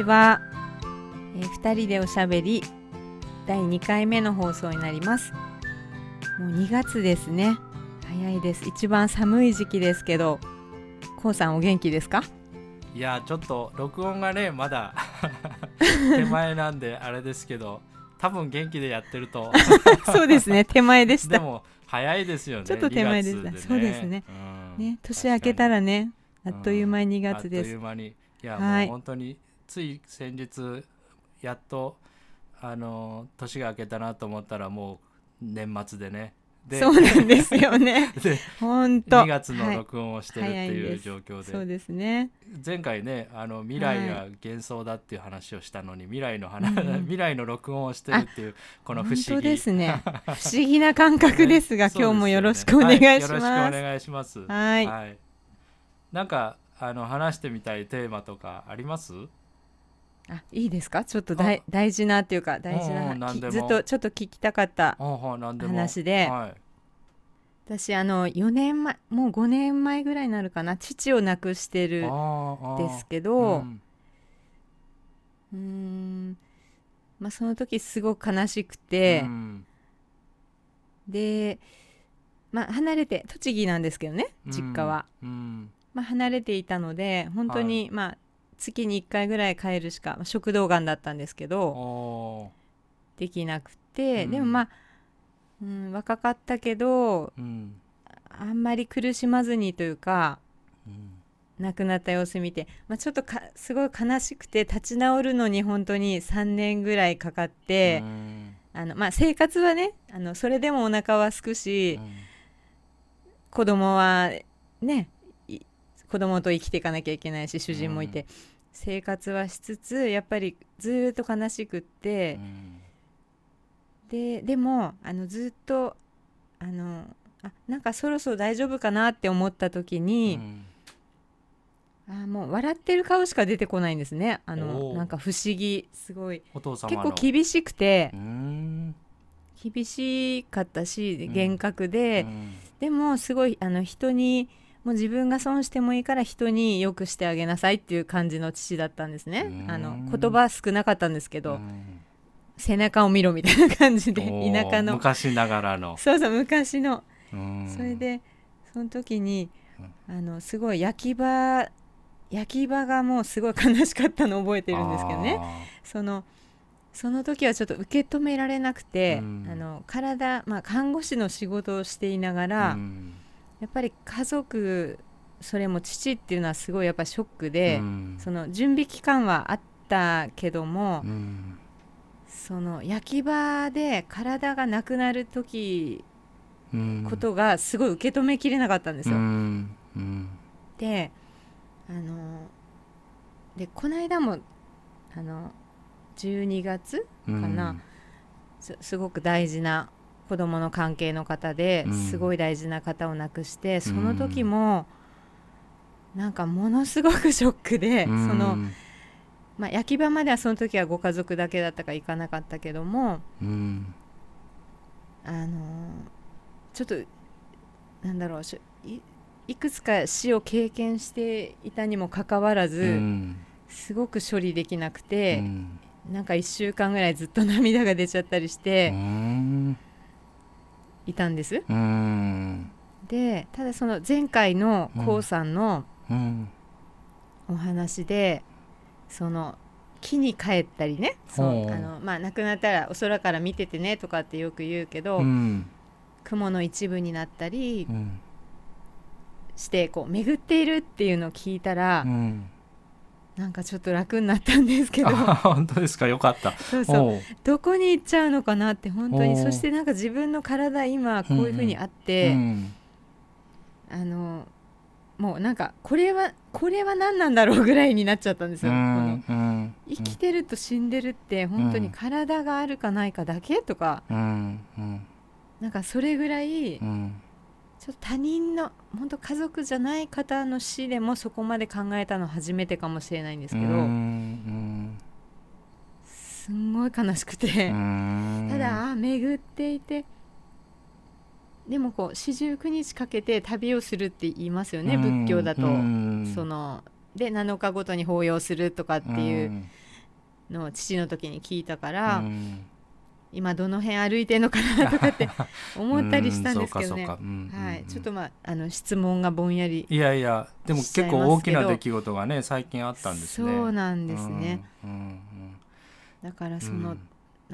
ちは、えー、2人でおしゃべり第2回目の放送になります。もう2月ですね。早いです。一番寒い時期ですけどこうさんお元気ですか？いやちょっと録音がねまだ 手前なんであれですけど多分元気でやってると。そうですね。手前でした。でも早いですよねちょっと手前でした、ね、そうですね、うん、ね年明けたらねあっという間に2月です、あっという間に。いや、はい。もう本当につい先日やっとあの年が明けたなと思ったらもう年末でね。でそうなんですよね。で本当。2月のはい録音をしてるっていう状況で,、そうですね。前回ねあの未来が幻想だっていう話をしたのに、未来の話、うんうん。未来の録音をしてるっていうこの不思議。本当ですね。不思議な感覚ですが、ね。今日もよろしくおですよねはいよろしく願いします、お願い。しますはい。なんかあの話してみたいテーマとかあります？あいいですか？ちょっと大大事なっていうか大事うんうなずっとちょっと聞きたかった話で。はい。私あの4年前もう5年前ぐらいになるかな。父を亡くしてるんですけどうん。まあその時すごく悲しくて。う、ん。でまあ離れて栃木なんですけどね実家は、うん。まあ、離れていたので本当に、まあ月に1回ぐらい帰るしかまあ食道がんだったんですけどおできなくて、うん。でもまあ、うん、若かったけどーうん。あんまり苦しまずにというかうん。亡くなった様子見て、まあ、ちょっとかすごい悲しくて立ち直るのに本当に3年ぐらいかかってう、ん。あのまあ、生活はねあのそれでもお腹はすくし、子供はねい子供と生きていかなきゃいけないし主人もいて、うん生活はしつつやっぱりずーっと悲しくって。う、ん。ででもあのずっとあのあなんかそろそろ大丈夫かなって思った時うに、ん。あもう笑ってる顔しか出てこないんですね。あのなんか不思議すごい。お父様結の構厳しくて。うん。厳しかったしうん。厳格で、うん。でもすごいあの人にもう自分が損してもいいから人に良くしてあげなさいっていう感じの父だったんですね。うん。あの言葉少なかったんですけど、うん。背中を見ろみたいな感じで田舎の。昔ながらの。そうそう昔の。うん。それでその時にあのすごい焼き場焼き場がもうすごい悲しかったのを覚えてるんですけどね。そのその時はちょっと受け止められなくて、うん。あの体、まあ、看護師の仕事をしていながあら、やっぱり家族それも父っていうのはすごいやっぱショックで、うん。その準備期間はあったけども、うん。その焼き場で体がなくなる時うん。ことがすごい受け止めきれなかったんですよ。であのでこの間もあの12月かかなすすごく大事な子供の関係の方でうん。すごい大事な方を亡くして、その時もなんかものすごくショックで、そのまあ、焼き場まではその時はご家族だけだったから行かなかったけどもうん。あのちょっとなんだろうしいいくつか死を経験していたにもかかわらず、うん。すごく処理できなくうて、ん。なんか1週間ぐらいずっと涙が出ちゃったりしてうんいたんです。うん。でただその前回の k o さんのうん。お話で、その木に帰ったりね。そほうう。あの、まあ、亡くなったらお空から見ててねとかってよく言うけど、うん。雲の一部になったりうん。してこう巡っているっていうのを聞いたら、うんなんかちょっと楽になったんですけど。あ本当ですか？よかった。そうそう。どこに行っちゃうのかなって本当に。そしてなんか自分の体今こういうふうにあって、うんあのもうなんかこれはこれは何なんだろうぐらいになっちゃったんですよ。このうん。生きてると死んでるって本当に体があるかないかだけとか、うんうん。なんかそれぐらいちょうんっと他人の本当家族じゃない方の死でもそこまで考えたの初めてかもしれないんですけど、うんすんごい悲しくて、うんただあ巡っていてでもこう四十九日かけて旅をするって言いますよね、うん。仏教だと、うん。そので7日ごとに抱擁するとかっていうのを父の時に聞いたから、うん今どの辺歩いてんのかなとかって 思ったりしたんですけどね。はい、ちょっとまああの質問がぼんやりいやいやでも結構大きな出来事がね最近あったんですね。そうなんですね。うんうんだからうんその、うん。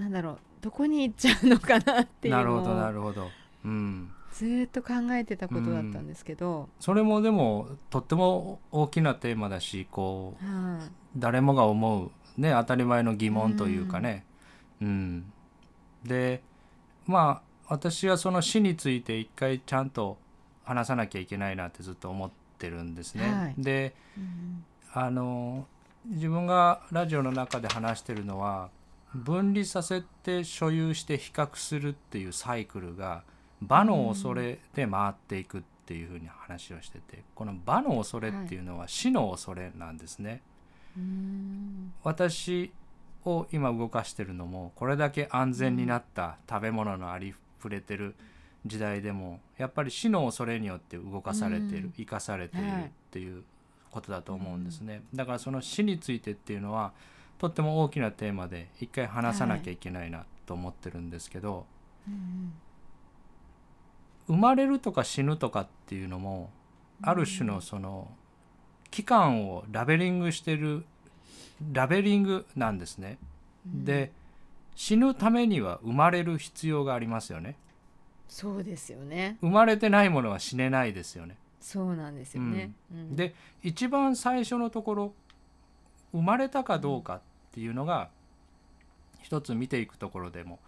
なんだろうどこに行っちゃうのかなっていうなるほどなるほど。うん。ずーっと考えてたことだったんですけど、それもでもとっても大きなテーマだしこうはい。誰もが思うね当たり前の疑問というかね、うんでまあ私はその死について一回ちゃんと話さなきゃいけないなってずっと思ってるんですね。はいでうんあの自分がラジオの中で話してるのは分離させて所有して比較するっていうサイクルが場の恐れで回っていくっていうふうに話をしててこの場の恐れっていうのは死の恐れなんですね。うん私を今動かしてるのもこれだけ安全になった食べ物のありふれてる時代でもやっぱり死の恐れによって動かされてる、うん。生かされているはいっていうことだと思うんですね、だからその死についてっていうのはとっても大きなテーマで一回話さなきゃいけないなと思ってるんですけど、うん生まれるとか死ぬとかっていうのもある種のその期間をラベリングしてるラベリングなんですね。で死ぬためには生まれる必要がありますよね。そうですよね生まれてないものは死ねないですよね。そうなんですよね、うんで一番最初のところ生まれたかどうかっていうのが一つ見ていくところでも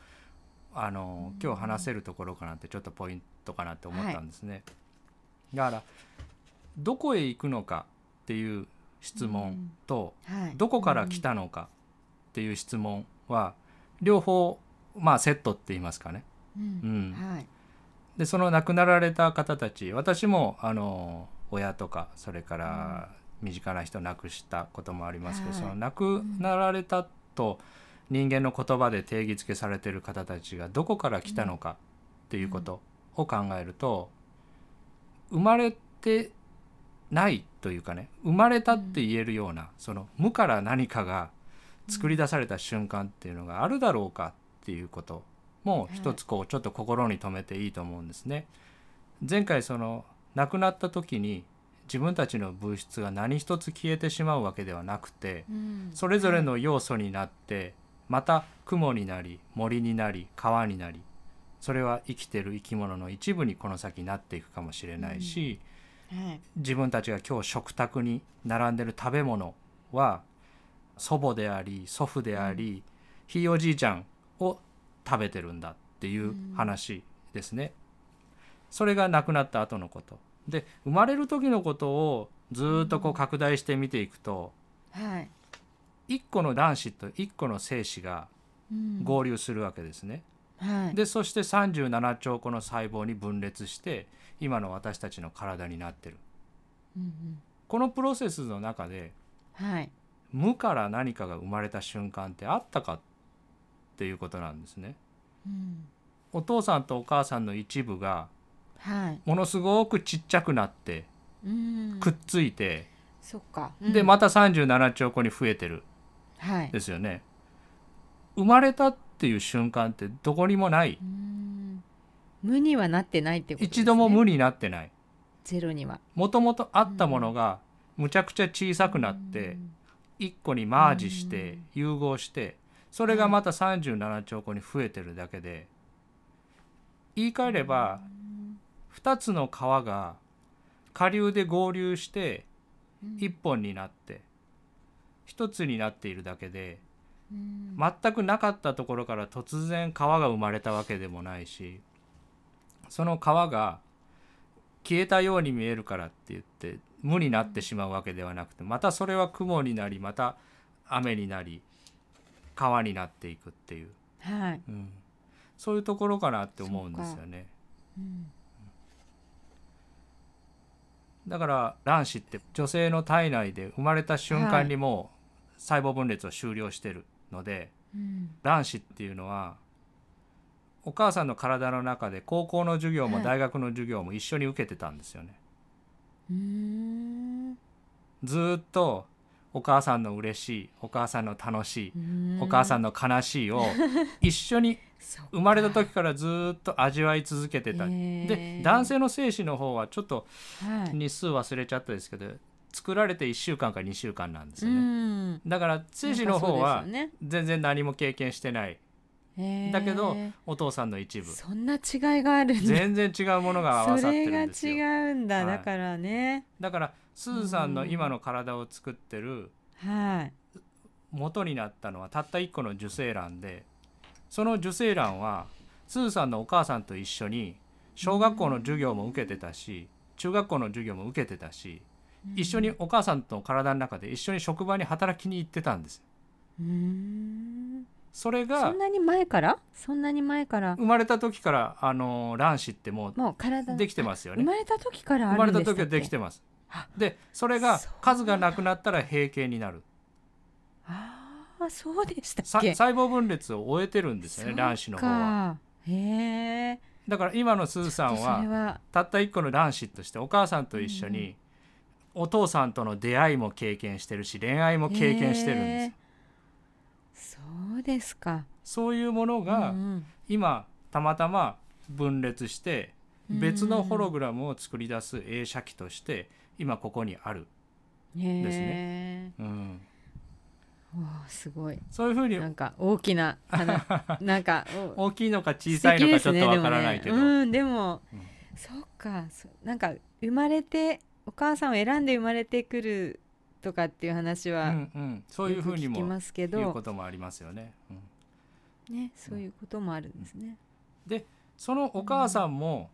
あの今日話せるところかなってちょっとポイントかなって思ったんですね。だからどこへ行くのかっていう質問と、はい、どこから来たのかっていう質問は両方まあセットって言いますかね。うん、でその亡くなられた方たち私もあの親とかそれから身近な人亡くしたこともありますけど、はい。その亡くなられたと人間の言葉で定義づけされている方たちがどこから来たのかっていうことを考えると生まれてないというかね生まれたって言えるような、その無から何かが作り出された瞬間っていうのがあるだろうかっていうことも一つこうちょっと心に留めていいと思うんですね。前回その亡くなった時に自分たちの物質が何一つ消えてしまうわけではなくてうん。それぞれの要素になってまた雲になり森になり川になりそれは生きてる生き物の一部にこの先なっていくかもしれないし、はい自分たちが今日食卓に並んでる食べ物は祖母であり祖父であり、ひいおじいちゃんを食べてるんだっていう話ですね。それが亡くなった後のこと。で生まれる時のことをずーっとこう拡大して見ていくと、はい。一個の卵子と一個の精子がうん。合流するわけですね。はい。でそして37兆個の細胞に分裂して今の私たちの体になってる。うんこのプロセスの中でうんはい。無から何かが生まれた瞬間ってあったかっていうことなんですね。うん。お父さんとお母さんの一部がはい。ものすごくちっちゃくなってうん。くっついて、そっか。でまた37兆個に増えてる。はい。ですよね。生まれたっていう瞬間ってどこにもない。うん無にはなってないってことですね。一度も無になってない。ゼロには。もともとあったものがむちゃくちゃ小さくなって一個にマージして融合してそれがまた37兆個に増えてるだけで言い換えれば2つの川が下流で合流して1本になって1つになっているだけでうん。全くなかったところから突然川が生まれたわけでもないしその川が消えたように見えるからって言って無になってしまうわけではなくてまたそれは雲になりまた雨になり川になっていくっていう、はい。うん、そういうところかなって思うんですよね。うん。だから卵子って女性の体内で生まれた瞬間にもう細胞分裂を終了してるので、うん。卵子っていうのはお母さんの体の中で高校の授業もはい。大学の授業も一緒に受けてたんですよね。ずーっとお母さんの嬉しいお母さんの楽しいお母さんのの悲しいを 一緒に生まれた時からずーっと味わい続けてた。で男性の精子の方はちょっとはい。日数忘れちゃったですけど作られて1週間か2週間なんですうよね。ん。だから精子の方は全然何も経験してないだけどお父さんの一部。そんな違いがある全然違うものが合わさってそれがるんですよ。違うんだ、はい。だからね。だからすずさんの今の体を作ってるはい。元になったのはたった1個の受精卵でその受精卵はすずさんのお母さんと一緒に小学校の授業も受けてたし中学校の授業も受けてたし一緒にお母さんと体の中で一緒に職場に働きに行ってたんですうーんそそれがんなに前から？そんなに前から？生まれた時からあの卵子ってももう体うできてますよね。生まれた時からあ生まれた時はできてます。あでそれがそう数がなくなったら閉経になる。ああそうでした細胞分裂を終えてるんですよね卵子の方は。はへえだから今のすずさんはは。たった一個の卵子としてお母さんと一緒にお父さんとの出会いも経験してるし恋愛も経験してるんですえそうですか。そういうものがうん今たまたま分裂してうん。別のホログラムを作り出す映写機として今ここにある、ですね。うん、すごい。そういうふうになんか大きな花 なんかお大きいのか小さいのかちょっとわからないけど、ねねうんでも、うん。そっかそなんか生まれてお母さんを選んで生まれてくるとかっていう話うはんうん、そういうふうにもますけ言うど。こともありますよね。うん。ねそういうこともあるんですね。そのお母さんも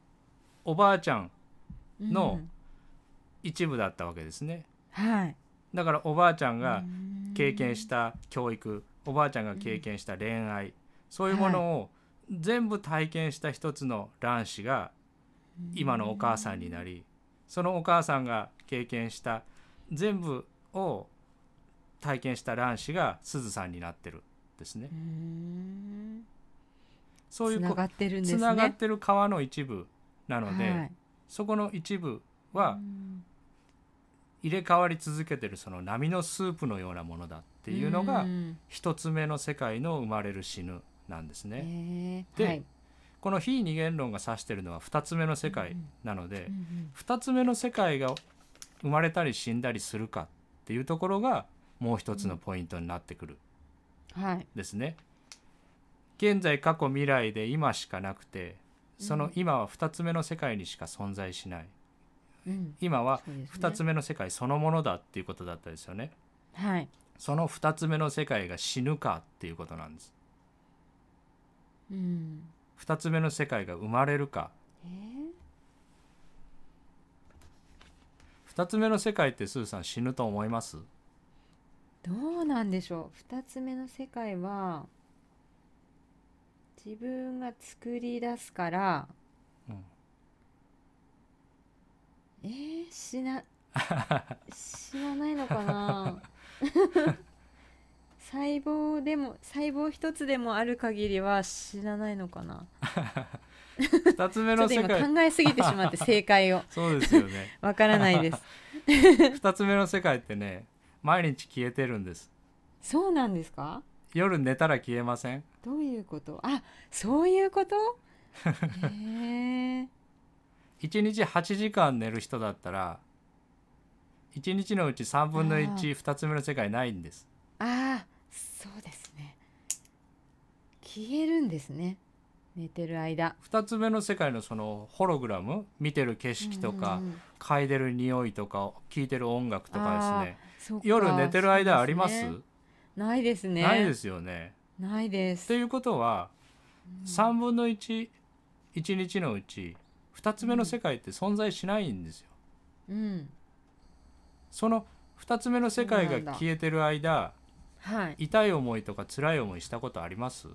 おばあちゃんのうん。一部だったわけですね。はい。だからおばあちゃんがうん。経験した教育おばあちゃんが経験した恋愛そういうものを全部体験した一つの卵子が今のお母さんになりそのお母さんが経験した全部を体験した卵子がすずさんになってるんですねう。んそういうこつながってるんですね。つながってる川の一部なので、はいそこの一部はうん入れ替わり続けてるその波のスープのようなものだっていうのがん一つ目の世界の生まれる死ぬなんですね。ではいこの非二元論が指してるのは二つ目の世界なのでうんうん二つ目の世界が生まれたり死んだりするかっていうところがもう一つのポイントになってくる。はい。ですね。現在過去未来で今しかなくてその今は二つ目の世界にしか存在しない。うん。今はそうですね。二つ目の世界そのものだっていうことだったですよね。はい。その二つ目の世界が死ぬかっていうことなんです。うん。二つ目の世界が生まれるか。えー二つ目の世界ってスーさん死ぬと思います？どうなんでしょう？二つ目の世界は自分が作り出すから、うん。えー、死な死なないのかな？細胞でも細胞一つでもある限りは死なないのかな？二つ目の世界。考えすぎてしまって正解を。そうですよね。わからないです。二つ目の世界ってね毎日消えてるんです。そうなんですか？夜寝たら消えません？どういうこと？あそういうこと？へえ一日8時間寝る人だったら一日のうち3分のあ1二つ目の世界ないんです。ああそうですね。消えるんですね寝てる間。二つ目の世界のそのホログラム見てる景色とか嗅いでる匂いとか聴いてる音楽とかですね。ね夜寝てる間あります？ないですね。ないですよね。ないです。っていうことは3分の11日のうち2つ目の世界って存在しないんですよ。うん。その2つ目の世界が消えてる間はい。痛い思いとか辛い思いしたことあります？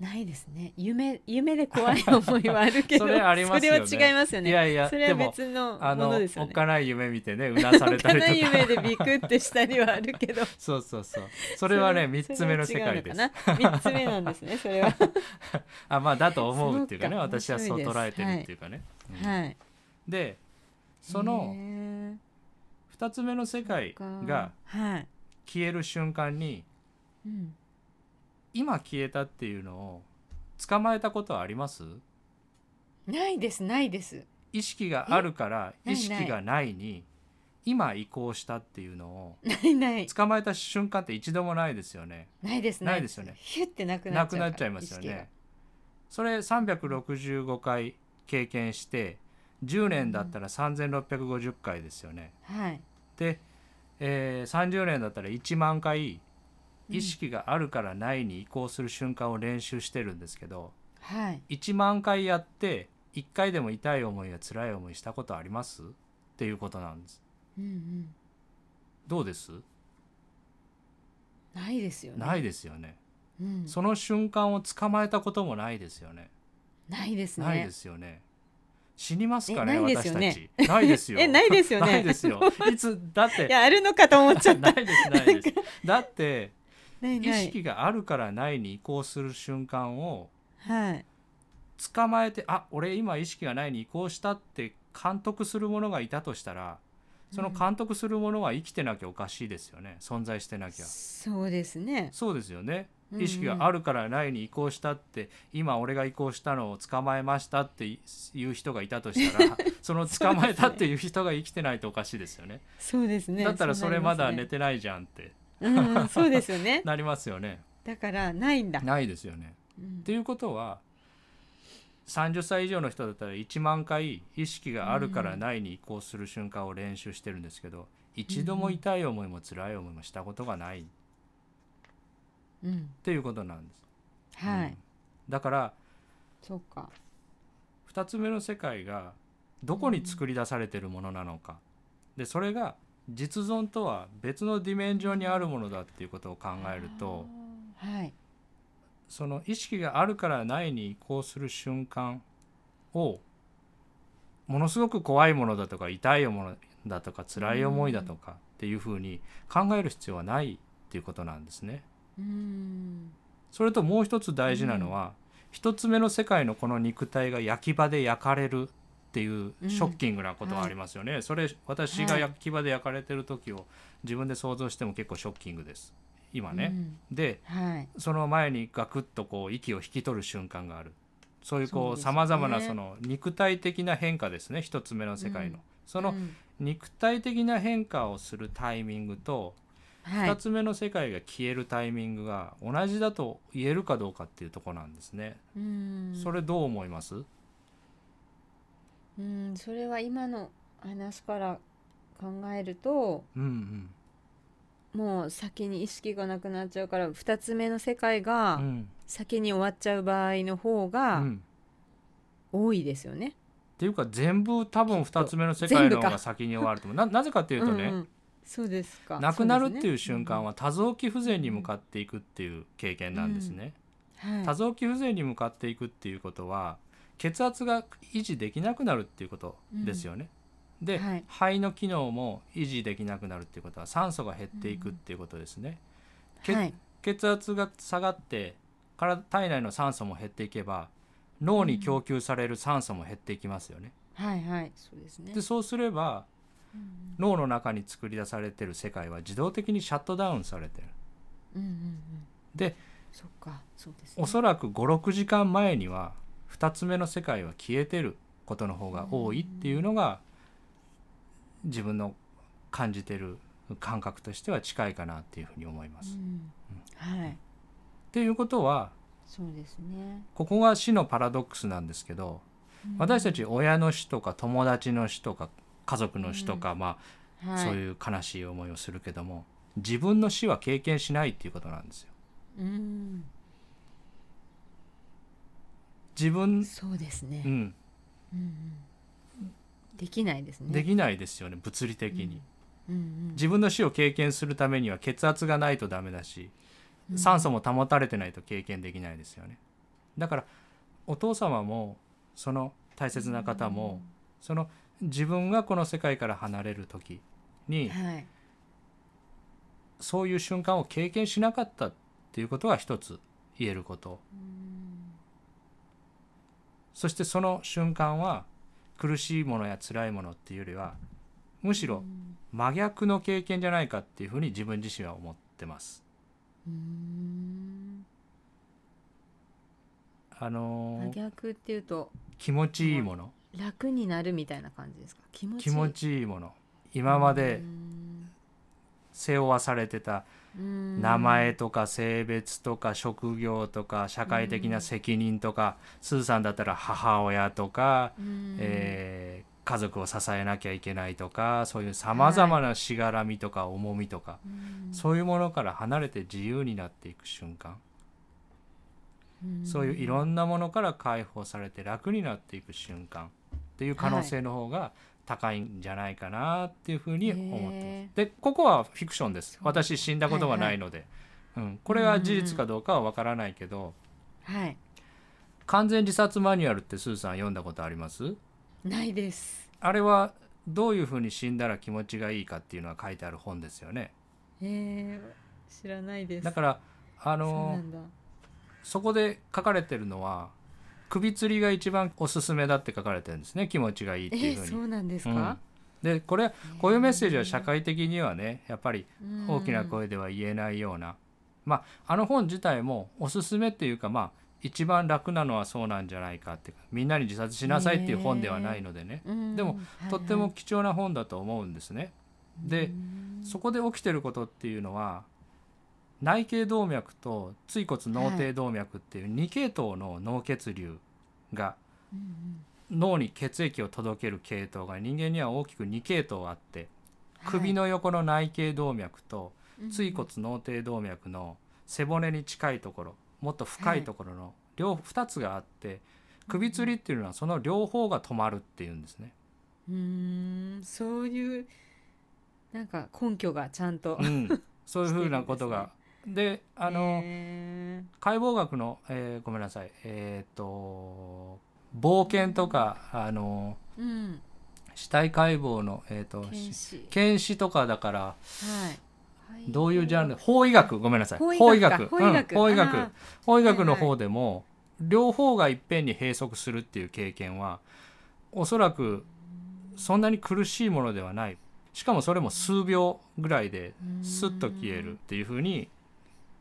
ないですね。夢夢で怖い思いはあるけどそれありますよね。それは違いますよね。いやいやそれは別のあのものですよね。おっかない夢見てねうなされたりとか。他の夢でビクってしたりはあるけど。そうそうそう。それはねそ3つ目の世界です。三つ目なんですねそれは。あまあだと思うっていうかね私はそう捉えてるっていうかね。うんはい。でそのへー2つ目の世界がはい、消える瞬間にうん、今消えたっていうのを捕まえたことはあります？ないですないです。意識があるから意識がないに今移行したっていうのをないない。捕まえた瞬間って一度もないですよね。ないですないです。よね。ヒュってなくななっちゃうからくなっちゃいますよね。それ365回経験して10年だったら3650回ですよね。はい。で、えー30年だったら1万回うん意識があるからないに移行する瞬間を練習してるんですけどはい。1万回やって1回でも痛い思いや辛い思いしたことあります？っていうことなんです。うんうん。どうです、ないですよね。ないですよね。うん、その瞬間を捕まえたこともないですよね。ないですね。ないですよね。死にますかねえないで私たち。ないですよ。えないですよね。ないですよ。いつだっていやあるのかと思っちゃっなたいですないです。だって意ないない。識があるからないに移行する瞬間をはい。捕まえてあ俺今意識がないに移行したって監督するものがいたとしたらその監督するものは生きてなきゃおかしいですよね。存在してなきゃ。そうですね。そうですよね。意識があるからないに移行したって今俺が移行したのを捕まえましたっていう人がいたとしたら その捕まえたっていう人が生きてないとおかしいですよね。そうですね。だったらそれまだ寝ててないじゃんってうんうんそうですよね。なりますよね。だからないんだ、ないですよね。うん。っていうことは30歳以上の人だったら1万回意識があるからないに移行する瞬間を練習してるんですけど一度も痛い思いも辛い思いもしたことがない。っうん。ていうことなんです。はい、うん。だからそうか。2つ目の世界がどこに作り出されてるものなのか。でそれが実存とは別のディメンジョンにあるものだっていうことを考えるとはいその意識があるからないに移行する瞬間をものすごく怖いものだとか痛いものだとか辛い思いだとかっていうふうに考える必要はないっていうことなんですね。うんそれともう一つ大事なのは、一つ目の世界のこの肉体が焼き場で焼かれるっていうショッキングなことがありますよね。それ私が焼き場で焼かれてる時を自分で想像しても結構ショッキングです。今ね。でうん。はい。その前にガクッとこう息を引き取る瞬間がある。そういうこうさまざまなその肉体的な変化ですね。一つ目の世界の、うん。そのうん。肉体的な変化をするタイミングとはい。二つ目の世界が消えるタイミングが同じだと言えるかどうかっていうところなんですね、うんそれどう思いますうんそれは今の話から考えるとうんうん。もう先に意識がなくなっちゃうから2つ目の世界がうん。先に終わっちゃう場合の方うがん多いですよね。っていうか全部多分二つ目の世界の方が先に終わると思う。ななぜかっていうとね、んん。そうですか。亡くなるっていう瞬間は多臓器不全に向かっていくっていう経験なんですね。はい。多臓器不全に向かっていくっていうことは血圧が維持できなくなるっていうことですよね。で、はい肺の機能も維持できなくなるっていうことは酸素が減っていくっていうことですね。けはい血圧が下がって体体内の酸素も減っていけば脳に供給される酸素も減っていきますよね。はいはいそうですねで。そうすればうん脳の中に作り出されてる世界は自動的にシャットダウンされてる。うんうんうんでそっかそうですね。おそらく56時間前には2つ目の世界は消えてることの方が多いっていうのが自分の感じてる感覚としては近いかなっていうふうに思います。うん。はい。っていうことはそうですね。ここが死のパラドックスなんですけどうん。私たち親の死とか友達の死とか家族の死とか、まあはい、そういう悲しい思いをするけども自分の死は経験しないっていうことなんですよ。うん自分、そうですね。うん、うんうん。できないですね。できないですよね物理的に。うん。うん自分の死を経験するためには血圧がないとダメだしうん。酸素も保たれてないと経験できないですよね。だからお父様もその大切な方もその自分がこの世界から離れる時にはい。そういう瞬間を経験しなかったっていうことが一つ言えること。うんそしてその瞬間は苦しいものや辛いものっていうよりはむしろうん真逆の経験じゃないかっていうふうに自分自身は思ってます。うんあのー真逆っていうと気持ちいいもの。楽になるみたいな感じですか？気持ちいい。もの。今までうん背負わされてたうん名前とか性別とか職業とか社会的な責任とか、スーさんだったら母親とか、うん。えー家族を支えなきゃいけないとかそういうさまざまなしがらみとか重みとか、うんそういうものから離れて自由になっていく瞬間、そういういろんなものから解放されて楽になっていく瞬間っていう可能性の方が高いんじゃないかなっていうふうに思ってます。へでここはフィクションです。私死んだことがないので、うん、これは事実かどうかはわからないけど、はい。完全自殺マニュアルってスーさん読んだことあります？ないです。あれはどういうふうに死んだら気持ちがいいかっていうのが書いてある本ですよね。えー、知らないです。だからあのそこで書かれてるのは首吊りが一番おすすめだって書かれてるんですね。気持ちがいいってえー、いうふうに。そうなんですうん。か、でこれこういうメッセージは社会的にはねやっぱりうん大きな声では言えないような、まああの本自体もおすすめっていうかまあ一番楽なのはそうなんじゃないかってみんなに自殺しなさいっていう本ではないのでね、うん。でもはい。とっても貴重な本だと思うんですね。でうん。そこで起きてることっていうのは内頸動脈と椎骨脳底動脈っていう2系統の脳血流がうん脳に血液を届ける系統が人間には大きく2系統あってうん首の横の内頸動脈とはい椎骨脳底動脈の背骨に近いところもっと深いところの両2つがあって首吊りっていうのはその両方が止まるっていうんですね。うーん。そういうなんか根拠がちゃんとうん、そういうふうなことが。であの、へ解剖学の、えーごめんなさい。えっ、と冒険とかあのーうん。死体解剖の、えー、と検視。検視とかだからはい。どういうジャンル？法医学。ごめんなさい。法医学か。法医学。うん法医学。法医学。の方でも、両方がいっぺんに閉塞するっていう経験はおそらくそんなに苦しいものではない。しかもそれも数秒ぐらいでスッと消えるっていうふうに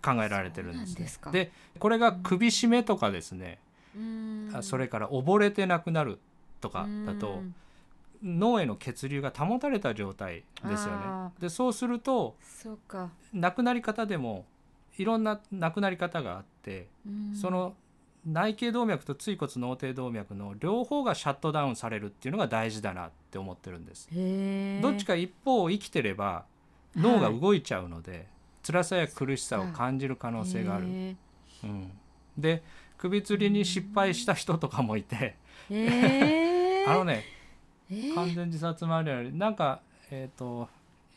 考えられてるんですね。ででこれが首絞めとかですね、うそれから溺れてなくなるとかだとうん。脳への血流が保たれた状態ですよね。あ。でそうするとそうか。亡くなり方でもいろんな亡くなり方があってうん。その内頸動脈と椎骨脳底動脈の両方がシャットダウンされるっていうのが大事だなって思ってるんです。どっちか一方を生きてれば脳が動いちゃうので、辛さや苦しさを感じる可能性がある。へうん、で首吊りに失敗した人とかもいて、ーへー あのねえー。完全自殺マニュアルなんかえっ、と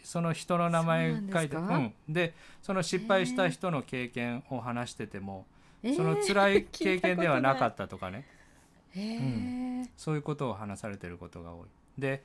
その人の名前書いてそうなんでその失敗した人の経験を話してても、えー。その辛い 経験ではなかったとかね。たことないへーそういうことを話されてることが多い。で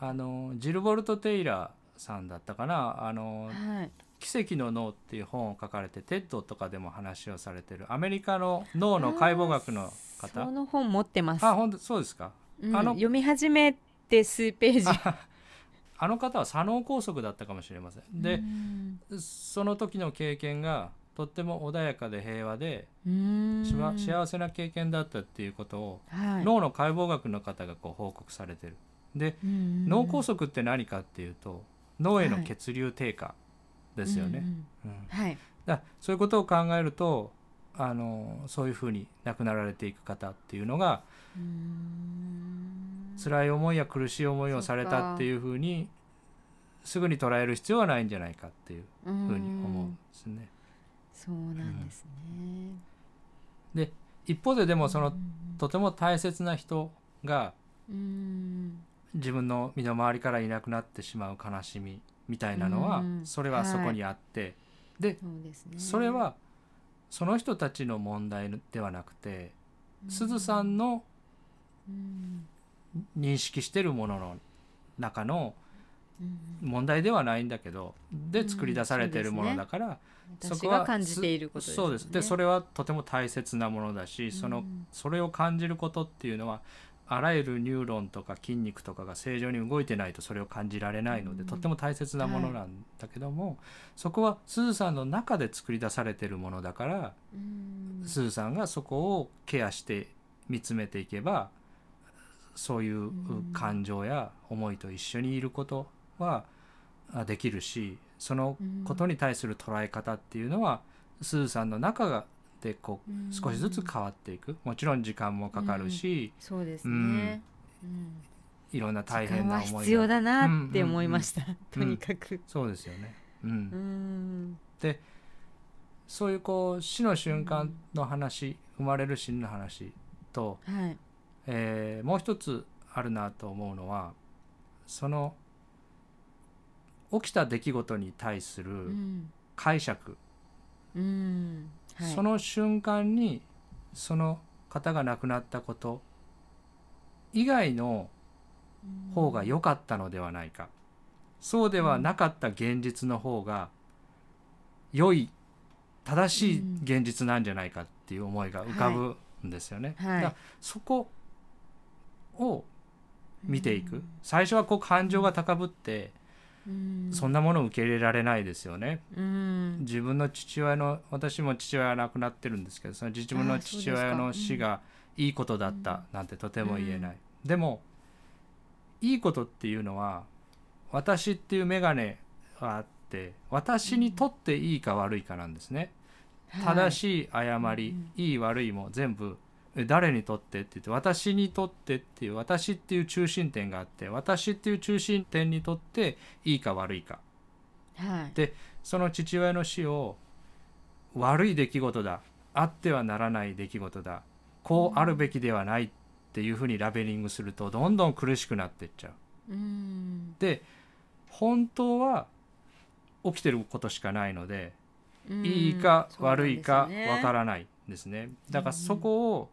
あのジルボルト・テイラーさんだったかな。あのはい「奇跡の脳」っていう本を書かれて TED とかでも話をされてるアメリカの脳の解剖学のそ方の本持ってます。あ本当そうですか？うんあの読み始めて数ページ。あ あの方は左脳梗塞だったかもしれません。で、うん。その時の経験がとっても穏やかで平和で、幸せな経験だったっていうことを、はい。脳の解剖学の方がこう報告されてる。で、うん。脳梗塞って何かっていうと脳への血流低下ですよね。うんうんはい。だそういうことを考えるとあのそういうふうに亡くなられていく方っていうのがうん。辛い思いや苦しい思いをされたっていうふうにすぐに捉える必要はないんじゃないかっていうふうに思うんですね。そうなんですね、で一方ででもそのうんとても大切な人がうん自分の身の回りからいなくなってしまう悲しみみたいなのはうん。それはそこにあってでそれはその人たちの問題ではなくてすずさんのうん。認識してるものの中のうん。問題ではないんだけどで作り出されてるものだから、そこは感じていることそうです。でそれれはとても大切なものだしそのそれを感じることっていうのはあらゆるニューロンとか筋肉とかが正常に動いてないとそれを感じられないので、うん。とっても大切なものなんだけども、そこはすずさんの中で作り出されてるものだから、うん。すずさんがそこをケアして見つめていけばそういううん。感情や思いと一緒にいることはあできるしそのことに対する捉え方っていうのはすずさんの中がでこううん。少しずつ変わっていく。もちろん時間もかかるし、そうですうん。ね、うん。いろんな大変な思いが。必要だなって思いました、うん。とにかく。そうですよね。うん。うん。そういうこう死の瞬間の話、生まれる死ぬの話と、はい。えーもう一つあるなと思うのはその起きた出来事に対すうるん。解釈、うん。はい。その瞬間にその方が亡くなったこと以外の方が良かったのではないか、そうではなかった現実の方が良い正しい現実なんじゃないかっていう思いが浮かぶんですよね。はい。だからそこを見ていく、うん。最初はこう感情が高ぶって、うんそんなものを受け入れられないですよね。うん。自分の父親の私も父親が亡くなってるんですけどその自分の父親の死がいいことだったなんてとても言えない、でもいいことっていうのは私っていう眼鏡があって私にとっていいか悪いかなんですね、正しい誤り、いい悪いも全部え誰にとって？って言って私にとってっていう私っていう中心点があって私っていう中心点にとっていいか悪いかはい。でその父親の死を悪い出来事だ。あってはならない出来事だ。こうあるべきではないっていうふうにラベリングするとどんどん苦しくなっていっちゃう。うん。で本当は起きてることしかないので、うん。いいか悪いかわからないですね。だからそこを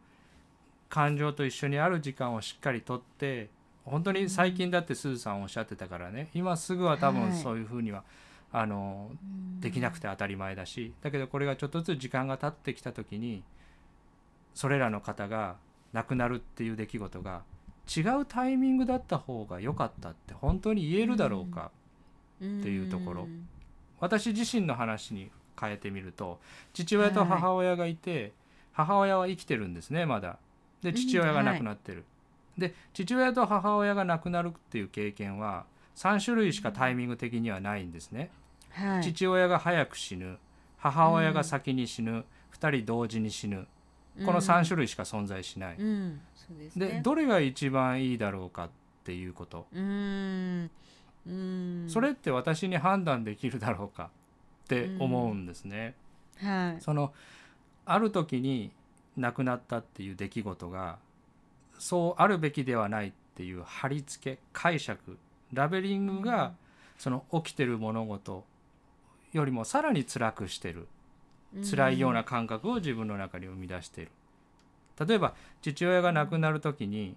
感情と一緒にある時間をしっかりとって本当に最近だってすずさんおっしゃってたからね。今すぐは多分はい。そういうふうには、あのうん。できなくて当たり前だしだけどこれがちょっとずつ時間が経ってきた時にそれらの方が亡くなるっていう出来事が違うタイミングだった方が良かったって本当に言えるだろうか、っていうところ。ん私自身の話に変えてみると父親と母親がいて、母親は生きてるん。ですねまだ。でうん父親が亡くなってる。で父親と母親が亡くなるっていう経験は3種類しかタイミング的にはないんですね。はい。父親が早く死ぬ。母親が先に死ぬ、2人同時に死ぬ。この3種類しか存在しない。うん。ですね。でどれが一番いいだろうかっていうこと。うん。うん。それって私に判断できるだろうかって思うんですね。はい。そのある時に亡くなったっていう出来事がそうあるべきではないっていう貼り付け解釈ラベリングがその起きてる物事よりもさらに辛くしてる辛いような感覚を自分の中に生み出している。例えば父親が亡くなる時に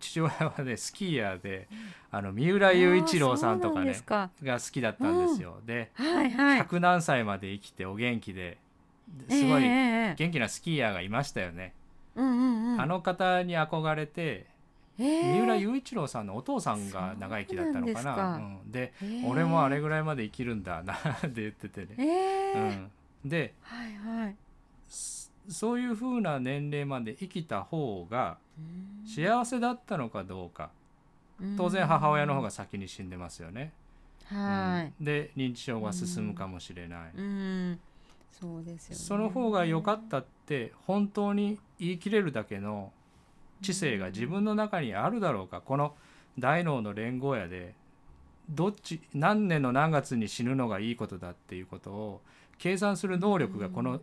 父親はねスキーヤーであの三浦雄一郎さんとかねが好きだったんですよ。ではいはい。100何歳まで生きてお元気ですごい元気なスキーヤーがいましたよね。うんうんうん。あの方に憧れてええ。三浦雄一郎さんのお父さんが長生きだったのかな。そうん。でええ。俺もあれぐらいまで生きるんだなって言っててね。ええ。うん、ではいはい。そそういう風な年齢まで生きた方がうん。幸せだったのかどうか。当然母親の方が先に死んでますよね。はうん。で認知症が進むかもしれない。いうんそうですよね。その方が良かったって本当に言い切れるだけの知性が自分の中にあるだろうか。この大脳の連合やでどっち何年の何月に死ぬのがいいことだっていうことを計算する能力がこの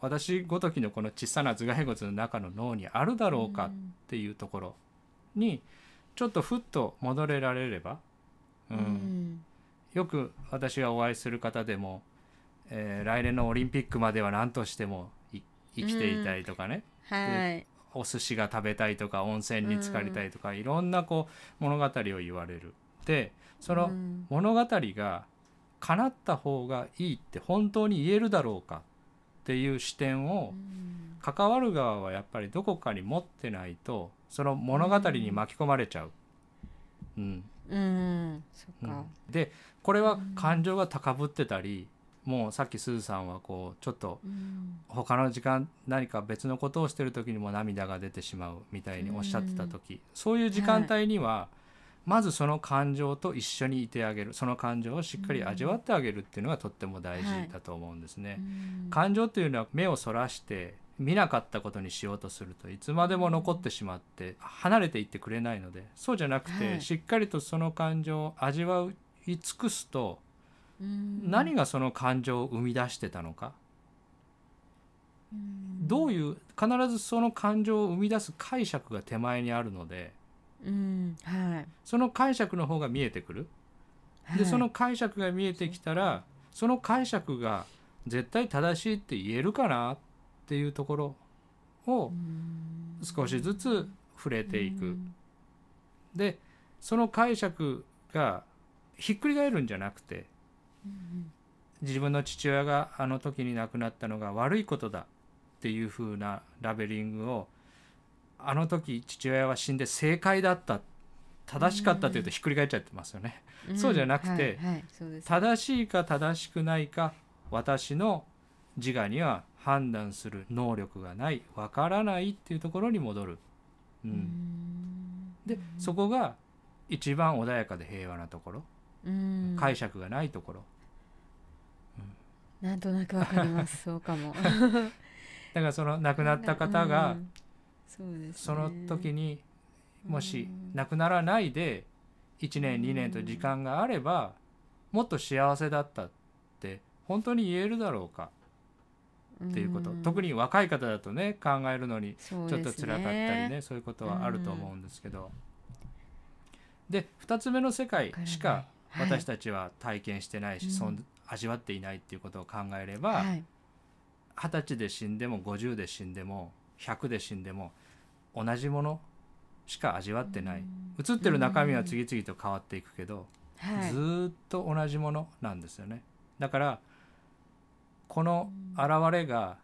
私ごときのこの小さな頭蓋骨の中の脳にあるだろうかっていうところにちょっとふっと戻れられれば、ううんん。よく私がお会いする方でも、えー来年のオリンピックまでは何としてもい生きていたいとかね、はい。お寿司が食べたいとか温泉に浸かりたいとか、いろんなこう物語を言われる。でそのうん。物語が叶った方がいいって本当に言えるだろうかっていう視点を関わる側はやっぱりどこかに持ってないとその物語に巻き込まれちゃう。うん。うん。そっか、うん。でこれは感情が高ぶってたり、もうさっきすずさんはこうちょっとうん。他の時間何か別のことをしてる時にも涙が出てしまうみたいにおっしゃってた時、そういう時間帯には、まずその感情と一緒にいてあげる。その感情をしっかり味わってあげるっていうのがとっても大事だと思うんですね。うん。感情というのは目をそらして見なかったことにしようとするといつまでも残ってしまって離れていってくれないのでそうじゃなくて、はい。しっかりとその感情を味わい尽くすと、うん何がその感情を生み出してたのか、うん。どういう必ずその感情を生み出す解釈が手前にあるのでうん。はい。その解釈の方が見えてくる？はい。でその解釈が見えてきたらその解釈が絶対正しいって言えるかなっていうところをうん。少しずつ触れていく。うん。でその解釈がひっくり返るんじゃなくてうん自分の父親があの時に亡くなったのが悪いことだっていう風なラベリングをあの時父親は死んで正解だった。正しかったというとひっくり返っちゃってますよね。うん。そうじゃなくてはいはいそうです。正しいか正しくないか私の自我には判断する能力がないわからないっていうところに戻る。う、うんん。でそこが一番穏やかで平和なところ、うん。解釈がないところなんとなくわかります。そうかも。だからその亡くなった方がうんその時にもしうん。亡くならないで1年2年と時間があればもっと幸せだったって本当に言えるだろうか？っていうこと、ん。特に若い方だとね考えるのにちょっとです辛かったりねそういうことはあると思うんですけど、で2つ目の世界しかはい。私たちは体験してないし、うん。そん味わっていないっていうことを考えればはい。二十歳で死んでも50で死んでも100で死んでも同じものしか味わってない、映ってる中身は次々と変わっていくけど、はい。ずーっと同じものなんですよね。だからこの現れが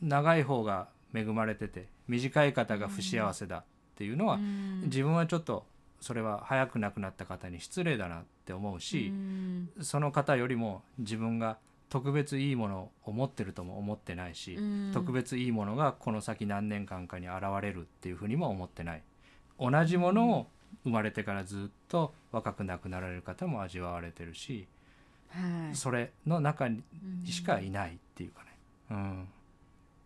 長い方が恵まれてて短い方が不幸せだっていうのは、うん。自分はちょっとそれは早く亡くなった方に失礼だなって思うし、うん。その方よりも自分が特別いいものを持ってるとも思ってないし、うん。特別いいものがこの先何年間かに現れるっていうふうにも思ってない。同じものを生まれてからずっと若く亡くなられる方も味わわれてるし、はい。それの中にうんしかいないっていうかね、うん、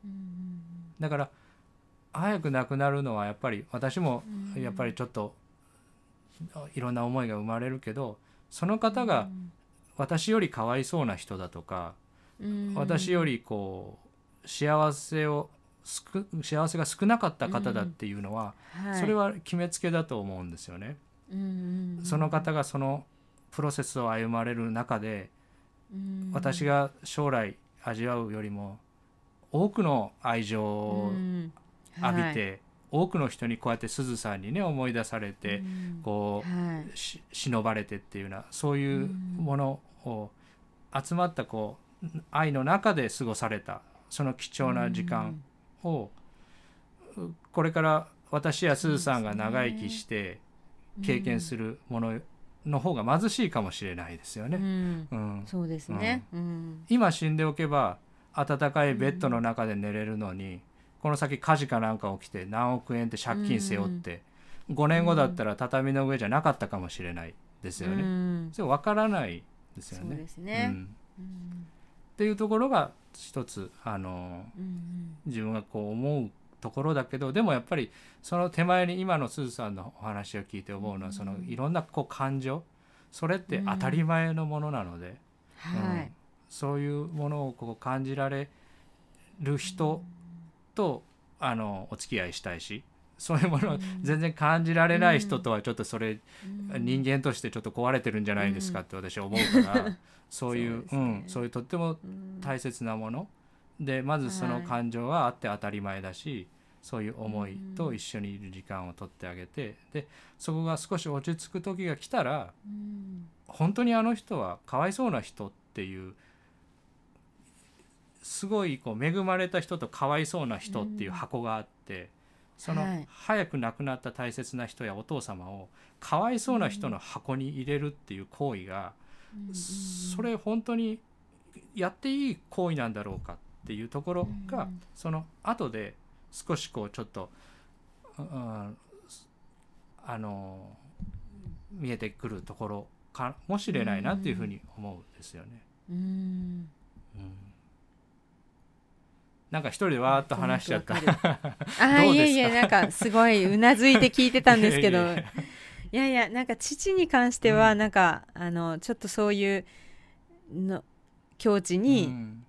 うん。だから早く亡くなるのはやっぱり私もうんやっぱりちょっといろんな思いが生まれるけどその方が私よりかわいそうな人だとか、うん。私よりこう幸せを幸せが少なかった方だっていうのは、はい。それは決めつけだと思うんですよね。うんその方がそのプロセスを歩まれる中で、うん。私が将来味わうよりも多くの愛情をうん。浴びはいて、多くの人にこうやってすずさんにね思い出されて、うん。こう、はい。し忍ばれてっていうようなそういうものを集まったこう愛の中で過ごされたその貴重な時間をこれから私やすずさんが長生きして経験するものの方が貧しいかもしれないですようんね。うん。うん。そうですね。うん。今死んでおけば暖かいベッドの中で寝れるのに、この先火事かなんか起きて何億円って借金背負って、5年後だったら畳の上じゃなかったかもしれないですよね。うん。それ分からないですよね。っていうところが一つあのうん自分がこう思うところだけどでもやっぱりその手前に今のすずさんのお話を聞いて思うのは、うん。そのいろんなこう感情それって当たり前のものなので、はい。そういうものをこう感じられる人とあのお付き合いしたいしそういうものを全然感じられない人とはちょっとそれ、うん。人間としてちょっと壊れてるんじゃないですかって私は思うから、そういうそうですね。うん、そういうとってもうん。大切なもの。でまずその感情があって当たり前だし、そういう思いと一緒にいる時間を取ってあげてでそこが少し落ち着く時が来たらうん。本当にあの人はかわいそうな人っていうすごいこう恵まれた人とかわいそうな人っていう箱があって、その、はい。早く亡くなった大切な人やお父様をかわいそうな人の箱に入れるっていう行為が、それ本当にやっていい行為なんだろうかっていうところが、うん。その後で少しこうちょっと、うん、あの見えてくるところかもしれないなっていうふうに思うんですよね。うん。うんなんか一人でわーっと話しちゃった。あいえいえなんかすごいうなずいて聞いてたんですけど。いやいやなんか父に関してはなんか、あのちょっとそういうの境地うにん。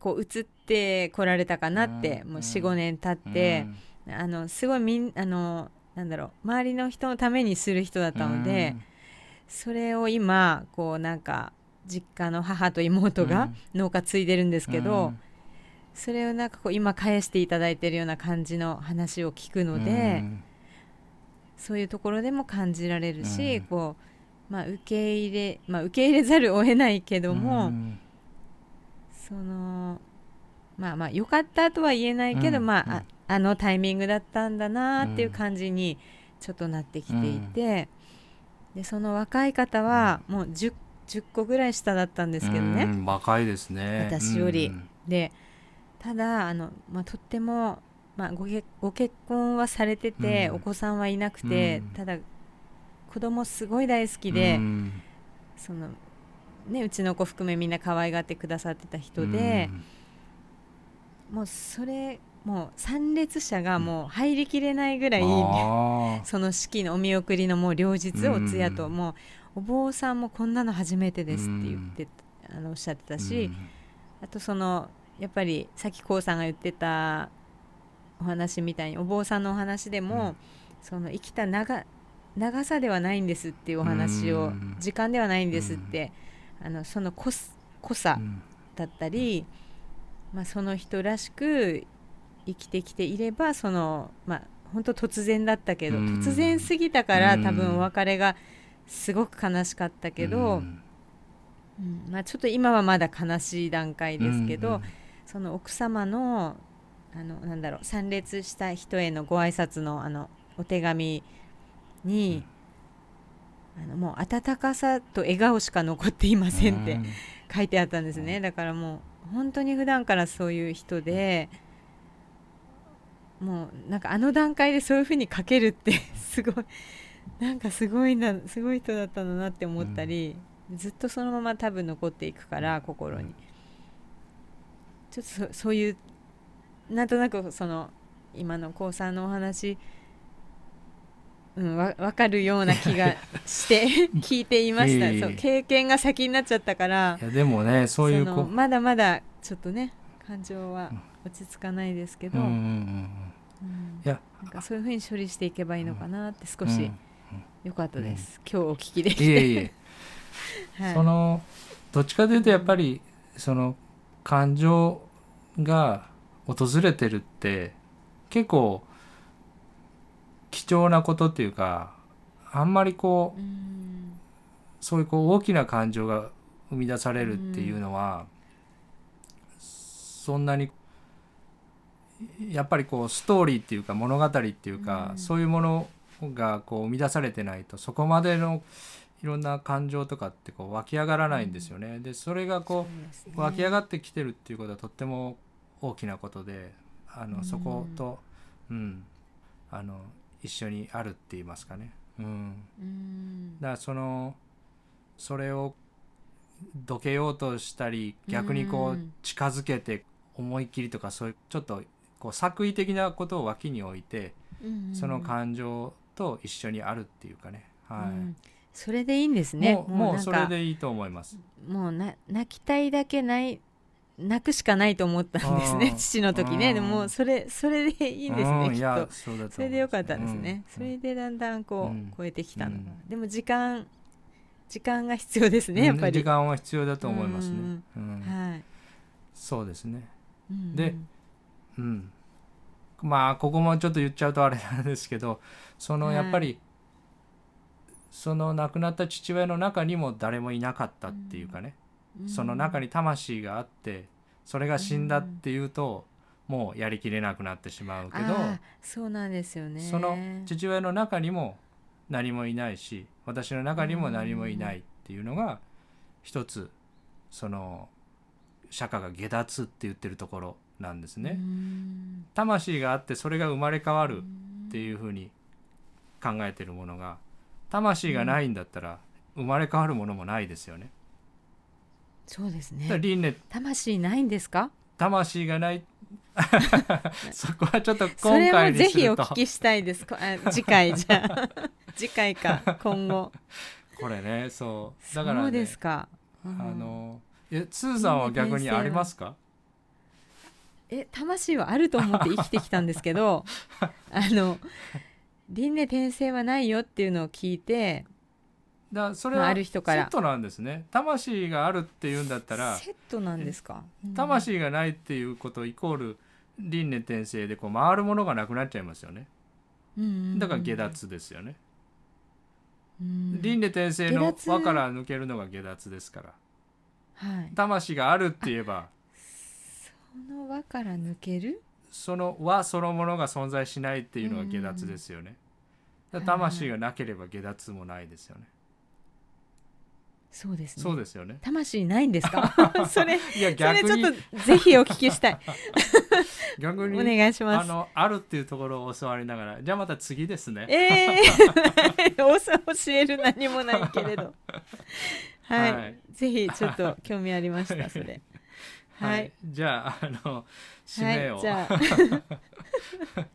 こう移ってこられたかなって、うん。もう45年経って、あのすごいみんあのなんだろう周りの人のためにする人だったので、それを今こうなんか実家の母と妹が農家継いでるんですけど、それをなんかこう今返していただいてるような感じの話を聞くので、そういうところでも感じられるし、うん。こうまあ受け入れまあ受け入れざるを得ないけども、そのまあまあ良かったとは言えないけど、うん。まあ、うん。ああのタイミングだったんだなっていう感じにちょっとなってきていて、でその若い方はもう 10, 10個ぐらい下だったんですけどね、うん若いですね。私より。うん。でただあの、まあ、とっても、まあ、ごけご結婚はされてて、うん。お子さんはいなくて、うん。ただ子供すごい大好きで、うん。そのね、うちの子含めみんな可愛がってくださってた人で、もうそれもう参列者がもう入りきれないぐらい、あ その式のお見送りのもう両日お通夜と、うん。もうお坊さんもこんなの初めてですって言って、あのおっしゃってたーし、あとそのやっぱりさっきこうさんが言ってたお話みたいにお坊さんのお話でも、うん。その生きた長長さではないんですっていうお話を、うん。時間ではないんですって、あのその濃さうん。だったり、まあ、その人らしく生きてきていればそのまあ本当突然だったけど、うん。突然すぎたからうん。多分お別れがすごく悲しかったけど、うん。うん。まあ、ちょっと今はまだ悲しい段階ですけど、うんその奥様のあのなんだろう参列した人へのご挨拶のあのお手紙に、あのもう温かさと笑顔しか残っていませんってうん。書いてあったんですね、だからもう本当に普段からそういう人でもうなんかあの段階でそういうふうに書けるって すごいなんかすごいなすごい人だったんだなって思ったり、ずっとそのまま多分残っていくから心にちょっとそそういうなんとなくその今の高さんのお話うん、わ分かるような気がして 聞いていました。いえいえ。そう経験が先になっちゃったからいやでもねそういうこまだまだちょっとね感情は落ち着かないですけど、うんうんうんうんいやなんかそういうふうに処理していけばいいのかなって少しうん良かったです、今日お聞きできいて、はい、そのどっちかというとやっぱりその感情が訪れてるって結構貴重なことっていうかあんまりこううんそういうこう大きな感情が生み出されるっていうのは、そんなにやっぱりこうストーリーっていうか物語っていうか、うん。そういうものがこう生み出されてないとそこまでのいろんな感情とかってこう湧き上がらないんですよね。でそれがこそうね。う湧き上がってきてるっていうことはとっても大きなことであの、うん。そこと、うん、あの一緒にあるって言いますかね。うん。うん。だからそのそれをどけようとしたり逆にこううん。近づけて思い切りとかそういうちょっとこう作為的なことを脇に置いてうん。その感情と一緒にあるっていうかね、はい。うんそれでいいんですね。もうもうそれでいいと思います。もうな泣きたいだけない泣くしかないと思ったんですね。うん父の時ね。うん。でもそれそれでいいんですねきっと。それでよかったんですね、うん。それでだんだんこう、うん。超えてきたのでも時間時間が必要ですねやっぱり、時間は必要だと思いますね。はい、そうですね。うん。でうん、まあここもちょっと言っちゃうとあれなんですけどそのはい。やっぱり、その亡くなった父親の中にも誰もいなかったっていうかね、うん。その中に魂があってそれが死んだっていうと、もうやりきれなくなってしまうけどそうなんですよね。その父親の中にも何もいないし私の中にも何もいないっていうのが一つその釈迦が下脱って言ってるところなんですね。うん。魂があってそれが生まれ変わるっていうふうに考えてるものが魂がないんだったら生まれ変わるものもないですよね。そうですね。輪廻。魂ないんですか？魂がない。そこはちょっと それ今回もぜひお聞きしたいです。こあ次回じゃあ。次回か。今後。これねそう。だから、ね、そうですか、あうん。のえスーさんは逆にありますか？え魂はあると思って生きてきたんですけどあの輪廻転生はないよっていうのを聞いてだそれまあはある人から。セットなんですね。魂があるっていうんだったらセットなんですか、うん。魂がないっていうことイコール輪廻転生でこう回るものがなくなっちゃいますよね。うんうんうんだから下脱ですよね。うん。輪廻転生の輪から抜けるのが下脱ですから。はい。魂があるって言えばその輪から抜ける？その輪そのものが存在しないっていうのが下脱ですよね魂がなければ下脱もないですよね。そうですね。そうですよね。魂ないんですか？それいや逆にちょっとぜひお聞きしたい。逆にお願いします。あのあるっていうところを教わりながらじゃあまた次ですね。ええー、教える何もないけれど。はい、はい。ぜひちょっと興味ありましたそれ。はい、じゃああの締めを、はい、じゃあ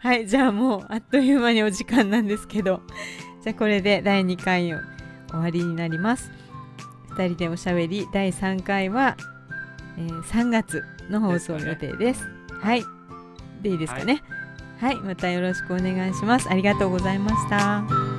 はいじゃあもうあっという間にお時間なんですけど。じゃあこれで第2回を終わりになります。2人でおしゃべり第3回は、えー3月の放送予定です。はい。でいいですかね。はい、またよろしくお願いします。ありがとうございました